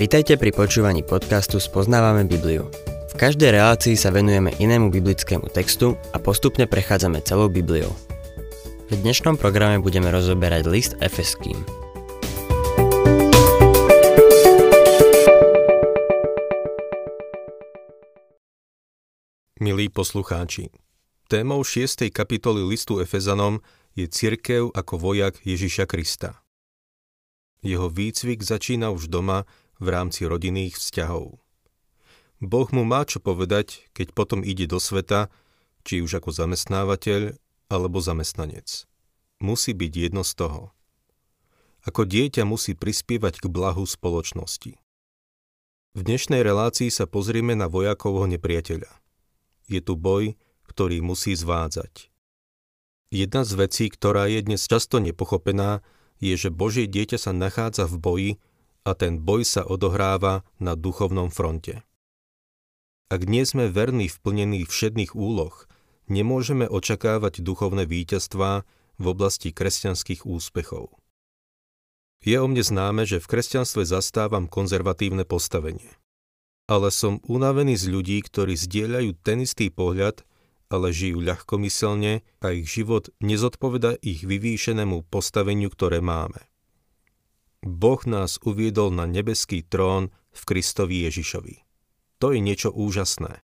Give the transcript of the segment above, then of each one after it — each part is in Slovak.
Vitajte pri počúvaní podcastu Spoznávame Bibliu. V každej relácii sa venujeme inému biblickému textu a postupne prechádzame celou Bibliou. V dnešnom programe budeme rozoberať list Efeským. Milí poslucháči, témou 6. kapitoly listu Efezanom je cirkev ako vojak Ježiša Krista. Jeho výcvik začína už doma v rámci rodinných vzťahov. Boh mu má čo povedať, keď potom ide do sveta, či už ako zamestnávateľ alebo zamestnanec. Musí byť jedno z toho. Ako dieťa musí prispievať k blahu spoločnosti. V dnešnej relácii sa pozrieme na vojakovho nepriateľa. Je tu boj, ktorý musí zvádzať. Jedna z vecí, ktorá je dnes často nepochopená, je, že Božie dieťa sa nachádza v boji a ten boj sa odohráva na duchovnom fronte. Ak nie sme verní v plnení všedných úloh, nemôžeme očakávať duchovné víťazstvá v oblasti kresťanských úspechov. Je o mne známe, že v kresťanstve zastávam konzervatívne postavenie. Ale som unavený z ľudí, ktorí zdieľajú ten istý pohľad, ale žijú ľahkomyselne a ich život nezodpoveda ich vyvýšenému postaveniu, ktoré máme. Boh nás uviedol na nebeský trón v Kristovi Ježišovi. To je niečo úžasné.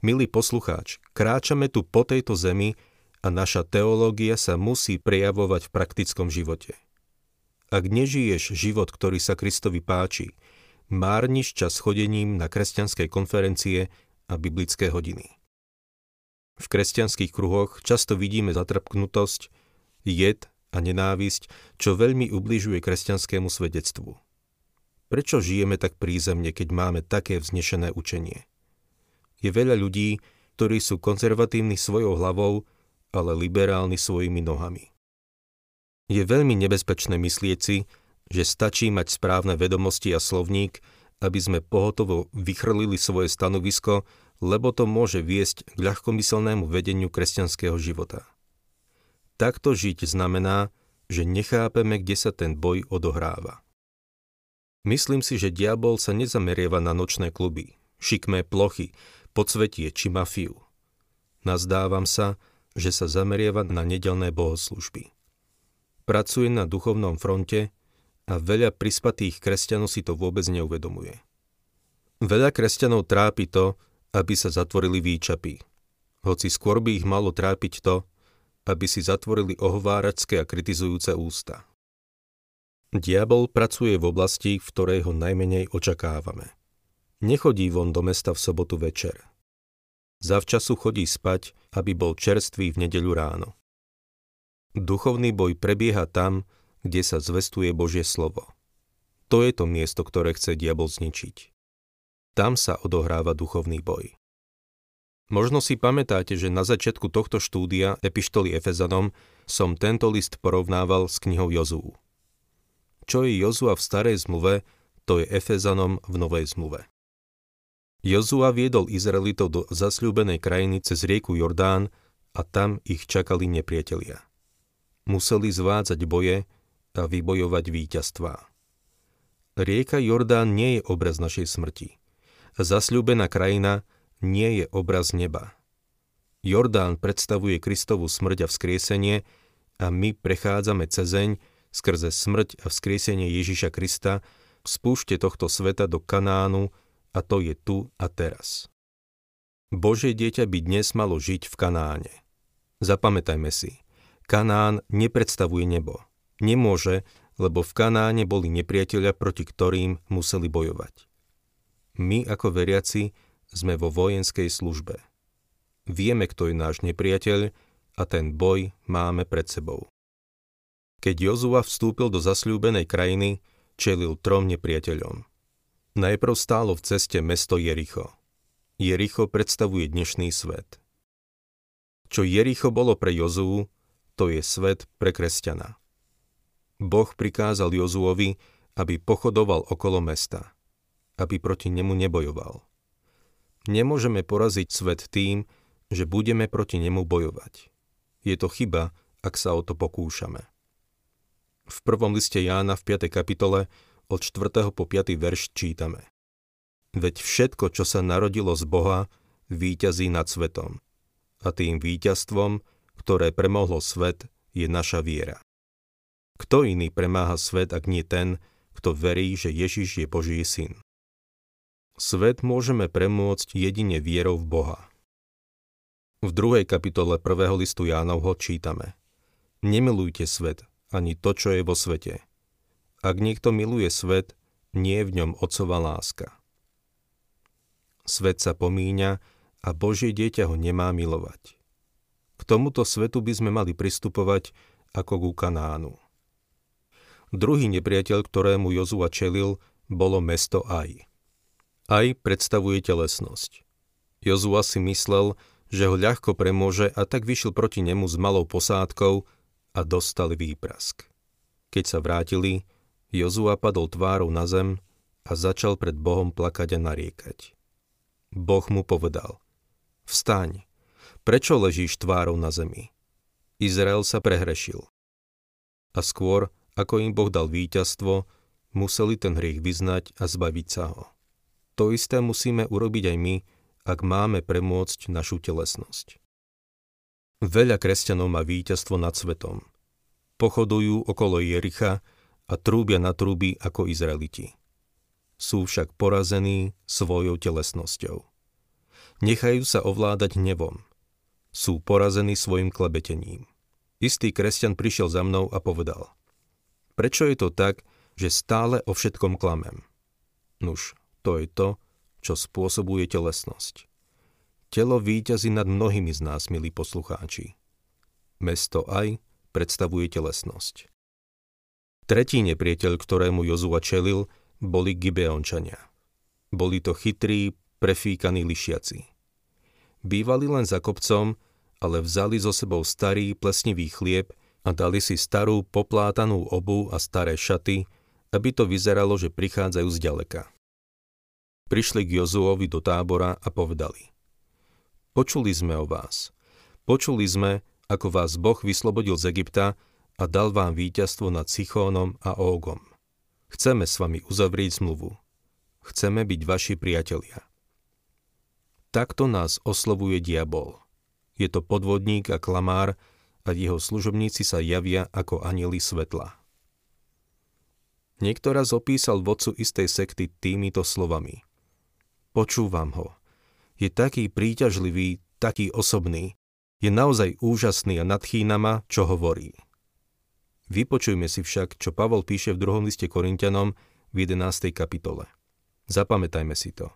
Milý poslucháč, kráčame tu po tejto zemi a naša teológia sa musí prejavovať v praktickom živote. Ak nežiješ život, ktorý sa Kristovi páči, márniš čas chodením na kresťanskej konferencie a biblické hodiny. V kresťanských kruhoch často vidíme zatrpknutosť, jed a nenávisť, čo veľmi ubližuje kresťanskému svedectvu. Prečo žijeme tak prízemne, keď máme také vznešené učenie? Je veľa ľudí, ktorí sú konzervatívni svojou hlavou, ale liberálni svojimi nohami. Je veľmi nebezpečné myslieť si, že stačí mať správne vedomosti a slovník, aby sme pohotovo vychrlili svoje stanovisko, lebo to môže viesť k ľahkomyselnému vedeniu kresťanského života. Takto žiť znamená, že nechápeme, kde sa ten boj odohráva. Myslím si, že diabol sa nezamerieva na nočné kluby, šikmé plochy, podsvetie či mafiu. Nazdávam sa, že sa zamerieva na nedelné bohoslužby. Pracuje na duchovnom fronte a veľa prispatých kresťanov si to vôbec neuvedomuje. Veľa kresťanov trápi to, aby sa zatvorili výčapy. Hoci skôr by ich malo trápiť to, aby si zatvorili ohováračské a kritizujúce ústa. Diabol pracuje v oblasti, v ktorej ho najmenej očakávame. Nechodí von do mesta v sobotu večer. Zavčasu chodí spať, aby bol čerstvý v nedeľu ráno. Duchovný boj prebieha tam, kde sa zvestuje Božie slovo. To je to miesto, ktoré chce diabol zničiť. Tam sa odohráva duchovný boj. Možno si pamätáte, že na začiatku tohto štúdia Epištoly Efezanom som tento list porovnával s knihou Jozú. Čo je Jozua v starej zmluve, to je Efezanom v novej zmluve. Jozua viedol Izraelitov do zasľúbenej krajiny cez rieku Jordán a tam ich čakali nepriatelia. Museli zvádzať boje a vybojovať víťazstvá. Rieka Jordán nie je obraz našej smrti. Zasľúbená krajina nie je obraz neba. Jordán predstavuje Kristovu smrť a vzkriesenie a my prechádzame cezeň skrze smrť a vzkriesenie Ježiša Krista v spúšte tohto sveta do Kanánu a to je tu a teraz. Božie dieťa by dnes malo žiť v Kanáne. Zapamätajme si, Kanán nepredstavuje nebo. Nemôže, lebo v Kanáne boli nepriatelia, proti ktorým museli bojovať. My ako veriaci sme vo vojenskej službe. Vieme, kto je náš nepriateľ a ten boj máme pred sebou. Keď Jozua vstúpil do zasľúbenej krajiny, čelil trom nepriateľom. Najprv stálo v ceste mesto Jericho. Jericho predstavuje dnešný svet. Čo Jericho bolo pre Jozuu, to je svet pre kresťana. Boh prikázal Jozuovi, aby pochodoval okolo mesta, aby proti nemu nebojoval. Nemôžeme poraziť svet tým, že budeme proti nemu bojovať. Je to chyba, ak sa o to pokúšame. V prvom liste Jána v 5. kapitole od 4. po 5. verš čítame. Veď všetko, čo sa narodilo z Boha, víťazí nad svetom. A tým víťazstvom, ktoré premohlo svet, je naša viera. Kto iný premáha svet, ak nie ten, kto verí, že Ježiš je Boží syn? Svet môžeme premôcť jedine vierou v Boha. V druhej kapitole prvého listu Jánovho čítame Nemilujte svet, ani to, čo je vo svete. Ak niekto miluje svet, nie je v ňom otcová láska. Svet sa pomíňa a Božie dieťa ho nemá milovať. K tomuto svetu by sme mali pristupovať ako ku Kanánu. Druhý nepriateľ, ktorému Jozua čelil, bolo mesto Aj. Aj predstavuje telesnosť. Jozua si myslel, že ho ľahko premôže a tak vyšiel proti nemu s malou posádkou a dostali výprask. Keď sa vrátili, Jozua padol tvárou na zem a začal pred Bohom plakať a nariekať. Boh mu povedal, vstaň, prečo ležíš tvárou na zemi? Izrael sa prehrešil. A skôr, ako im Boh dal víťazstvo, museli ten hriech vyznať a zbaviť sa ho. To isté musíme urobiť aj my, ak máme premôcť našu telesnosť. Veľa kresťanov má víťazstvo nad svetom. Pochodujú okolo Jericha a trúbia na trúby ako Izraeliti. Sú však porazení svojou telesnosťou. Nechajú sa ovládať nevom. Sú porazení svojim klebetením. Istý kresťan prišiel za mnou a povedal Prečo je to tak, že stále o všetkom klamem? Nuž, to je to, čo spôsobuje telesnosť. Telo víťazí nad mnohými z nás, milí poslucháči. Mesto aj predstavuje telesnosť. Tretí nepriateľ, ktorému Jozua čelil, boli Gibeončania. Boli to chytrí, prefíkaní lišiaci. Bývali len za kopcom, ale vzali so sebou starý plesnivý chlieb a dali si starú poplátanú obu a staré šaty, aby to vyzeralo, že prichádzajú z ďaleka. Prišli k Jozuovi do tábora a povedali – Počuli sme o vás. Počuli sme, ako vás Boh vyslobodil z Egypta a dal vám víťazstvo nad Sichónom a Ógom. Chceme s vami uzavrieť zmluvu. Chceme byť vaši priatelia. Takto nás oslovuje diabol. Je to podvodník a klamár a jeho služobníci sa javia ako anieli svetla. Niekto raz opísal vodcu istej sekty týmito slovami. Počúvam ho je taký príťažlivý, taký osobný, je naozaj úžasný a nadchýna ma, čo hovorí. Vypočujme si však, čo Pavol píše v druhom liste Korintianom v 11. kapitole. Zapamätajme si to.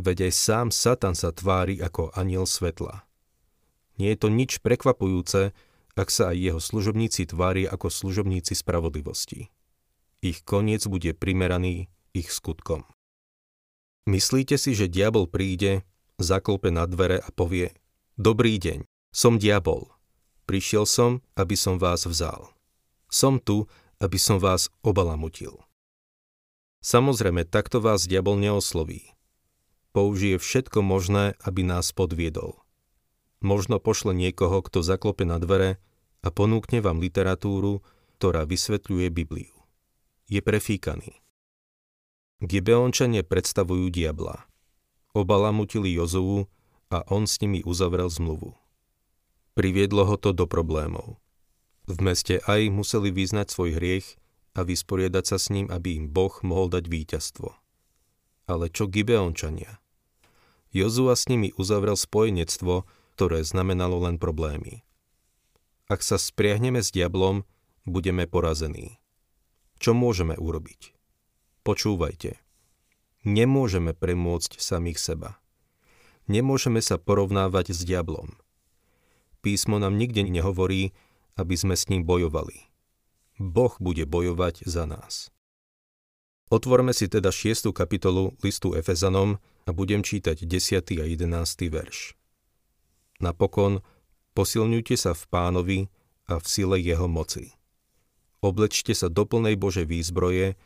Veď aj sám Satan sa tvári ako aniel svetla. Nie je to nič prekvapujúce, ak sa aj jeho služobníci tvári ako služobníci spravodlivosti. Ich koniec bude primeraný ich skutkom. Myslíte si, že diabol príde, zaklope na dvere a povie Dobrý deň, som diabol. Prišiel som, aby som vás vzal. Som tu, aby som vás obalamutil. Samozrejme, takto vás diabol neosloví. Použije všetko možné, aby nás podviedol. Možno pošle niekoho, kto zaklope na dvere a ponúkne vám literatúru, ktorá vysvetľuje Bibliu. Je prefíkaný. Gibeončania predstavujú diabla. Obalamutili Jozovu a on s nimi uzavrel zmluvu. Priviedlo ho to do problémov. V meste aj museli vyznať svoj hriech a vysporiadať sa s ním, aby im Boh mohol dať víťazstvo. Ale čo Gibeončania? Jozua s nimi uzavrel spojenectvo, ktoré znamenalo len problémy. Ak sa spriahneme s diablom, budeme porazení. Čo môžeme urobiť? Počúvajte. Nemôžeme premôcť samých seba. Nemôžeme sa porovnávať s diablom. Písmo nám nikde nehovorí, aby sme s ním bojovali. Boh bude bojovať za nás. Otvorme si teda 6. kapitolu listu Efezanom a budem čítať 10. a 11. verš. Napokon, posilňujte sa v pánovi a v sile jeho moci. Oblečte sa do plnej Božej výzbroje,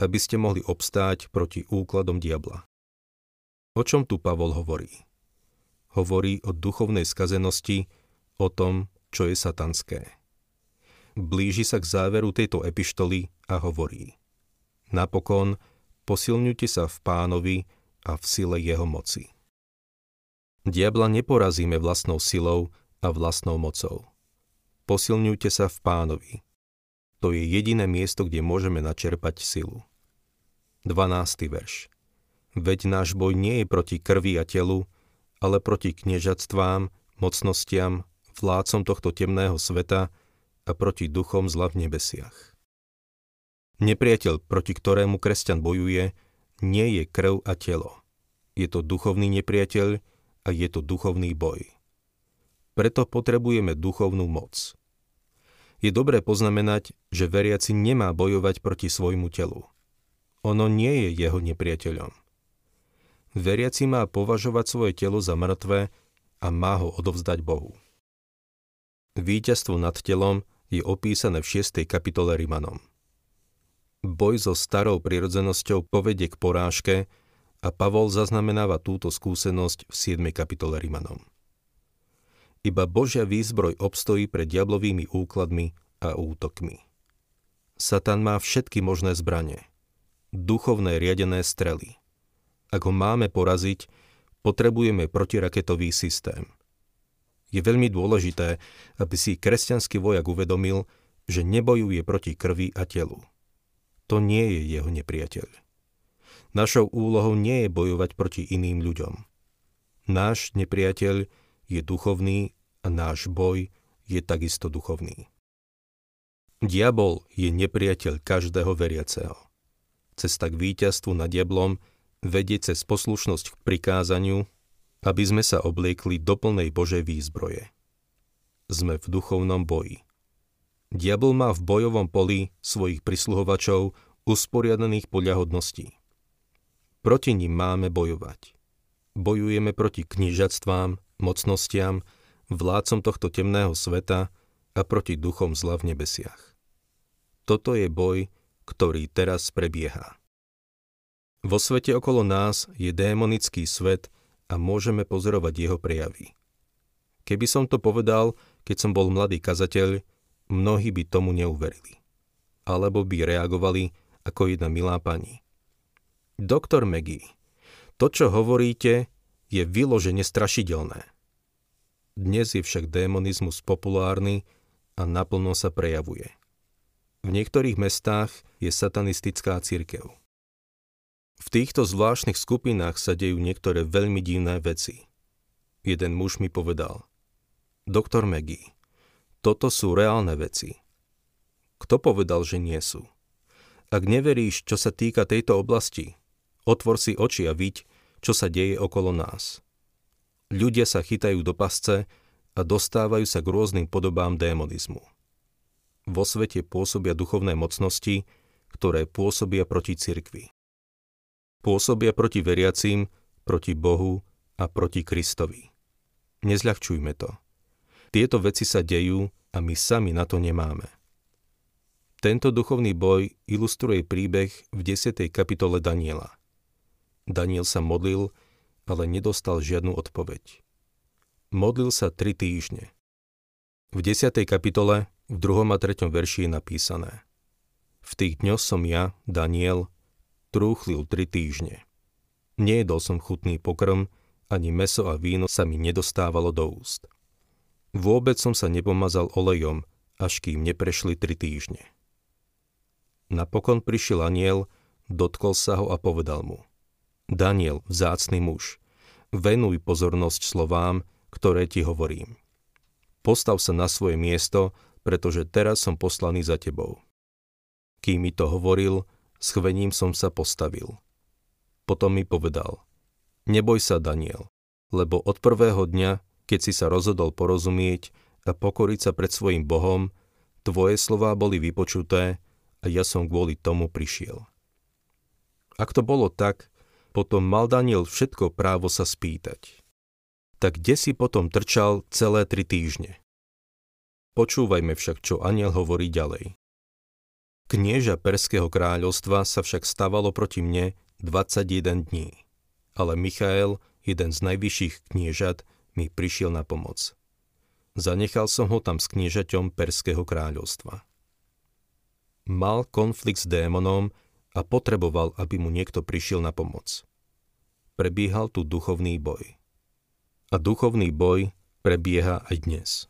aby ste mohli obstáť proti úkladom diabla. O čom tu Pavol hovorí? Hovorí o duchovnej skazenosti, o tom, čo je satanské. blíži sa k záveru tejto epištoly a hovorí Napokon posilňujte sa v pánovi a v sile jeho moci. Diabla neporazíme vlastnou silou a vlastnou mocou. Posilňujte sa v pánovi. To je jediné miesto, kde môžeme načerpať silu. 12. verš. Veď náš boj nie je proti krvi a telu, ale proti kniežatstvám, mocnostiam, vládcom tohto temného sveta a proti duchom zla v nebesiach. Nepriateľ, proti ktorému kresťan bojuje, nie je krv a telo. Je to duchovný nepriateľ a je to duchovný boj. Preto potrebujeme duchovnú moc. Je dobré poznamenať, že veriaci nemá bojovať proti svojmu telu. Ono nie je jeho nepriateľom. Veriaci má považovať svoje telo za mŕtve a má ho odovzdať Bohu. Výťazstvo nad telom je opísané v 6. kapitole Rimanom. Boj so starou prirodzenosťou povedie k porážke a Pavol zaznamenáva túto skúsenosť v 7. kapitole Rimanom. Iba Božia výzbroj obstojí pred diablovými úkladmi a útokmi. Satan má všetky možné zbranie. Duchovné riadené strely. Ak ho máme poraziť, potrebujeme protiraketový systém. Je veľmi dôležité, aby si kresťanský vojak uvedomil, že nebojuje proti krvi a telu to nie je jeho nepriateľ. Našou úlohou nie je bojovať proti iným ľuďom. Náš nepriateľ je duchovný a náš boj je takisto duchovný. Diabol je nepriateľ každého veriaceho. Cesta k víťazstvu nad diablom vedie cez poslušnosť k prikázaniu, aby sme sa obliekli do plnej Božej výzbroje. Sme v duchovnom boji. Diabol má v bojovom poli svojich prisluhovačov usporiadaných podľa hodností. Proti ním máme bojovať. Bojujeme proti knižatstvám, mocnostiam, vládcom tohto temného sveta a proti duchom zla v nebesiach. Toto je boj, ktorý teraz prebieha. Vo svete okolo nás je démonický svet a môžeme pozorovať jeho prejavy. Keby som to povedal, keď som bol mladý kazateľ, mnohí by tomu neuverili. Alebo by reagovali ako jedna milá pani. Doktor Maggie, to, čo hovoríte, je vyložene strašidelné. Dnes je však démonizmus populárny a naplno sa prejavuje. V niektorých mestách je satanistická církev. V týchto zvláštnych skupinách sa dejú niektoré veľmi divné veci. Jeden muž mi povedal, doktor Maggie, toto sú reálne veci. Kto povedal, že nie sú? Ak neveríš, čo sa týka tejto oblasti, otvor si oči a viď, čo sa deje okolo nás. Ľudia sa chytajú do pasce a dostávajú sa k rôznym podobám démonizmu. Vo svete pôsobia duchovné mocnosti, ktoré pôsobia proti cirkvi. Pôsobia proti veriacím, proti Bohu a proti Kristovi. Nezľahčujme to. Tieto veci sa dejú a my sami na to nemáme. Tento duchovný boj ilustruje príbeh v 10. kapitole Daniela. Daniel sa modlil, ale nedostal žiadnu odpoveď. Modlil sa tri týždne. V 10. kapitole v 2. a 3. verši je napísané V tých dňoch som ja, Daniel, trúchlil tri týždne. Nejedol som chutný pokrm, ani meso a víno sa mi nedostávalo do úst. Vôbec som sa nepomazal olejom, až kým neprešli tri týždne. Napokon prišiel aniel, dotkol sa ho a povedal mu. Daniel, vzácný muž, venuj pozornosť slovám, ktoré ti hovorím. Postav sa na svoje miesto, pretože teraz som poslaný za tebou. Kým mi to hovoril, schvením som sa postavil. Potom mi povedal, neboj sa, Daniel, lebo od prvého dňa, keď si sa rozhodol porozumieť a pokoriť sa pred svojim Bohom, tvoje slová boli vypočuté a ja som kvôli tomu prišiel. Ak to bolo tak, potom mal Daniel všetko právo sa spýtať. Tak kde si potom trčal celé tri týždne? Počúvajme však, čo aniel hovorí ďalej. Knieža Perského kráľovstva sa však stávalo proti mne 21 dní, ale Michael, jeden z najvyšších kniežat, mi prišiel na pomoc. Zanechal som ho tam s kniežaťom Perského kráľovstva. Mal konflikt s démonom a potreboval, aby mu niekto prišiel na pomoc. Prebiehal tu duchovný boj. A duchovný boj prebieha aj dnes.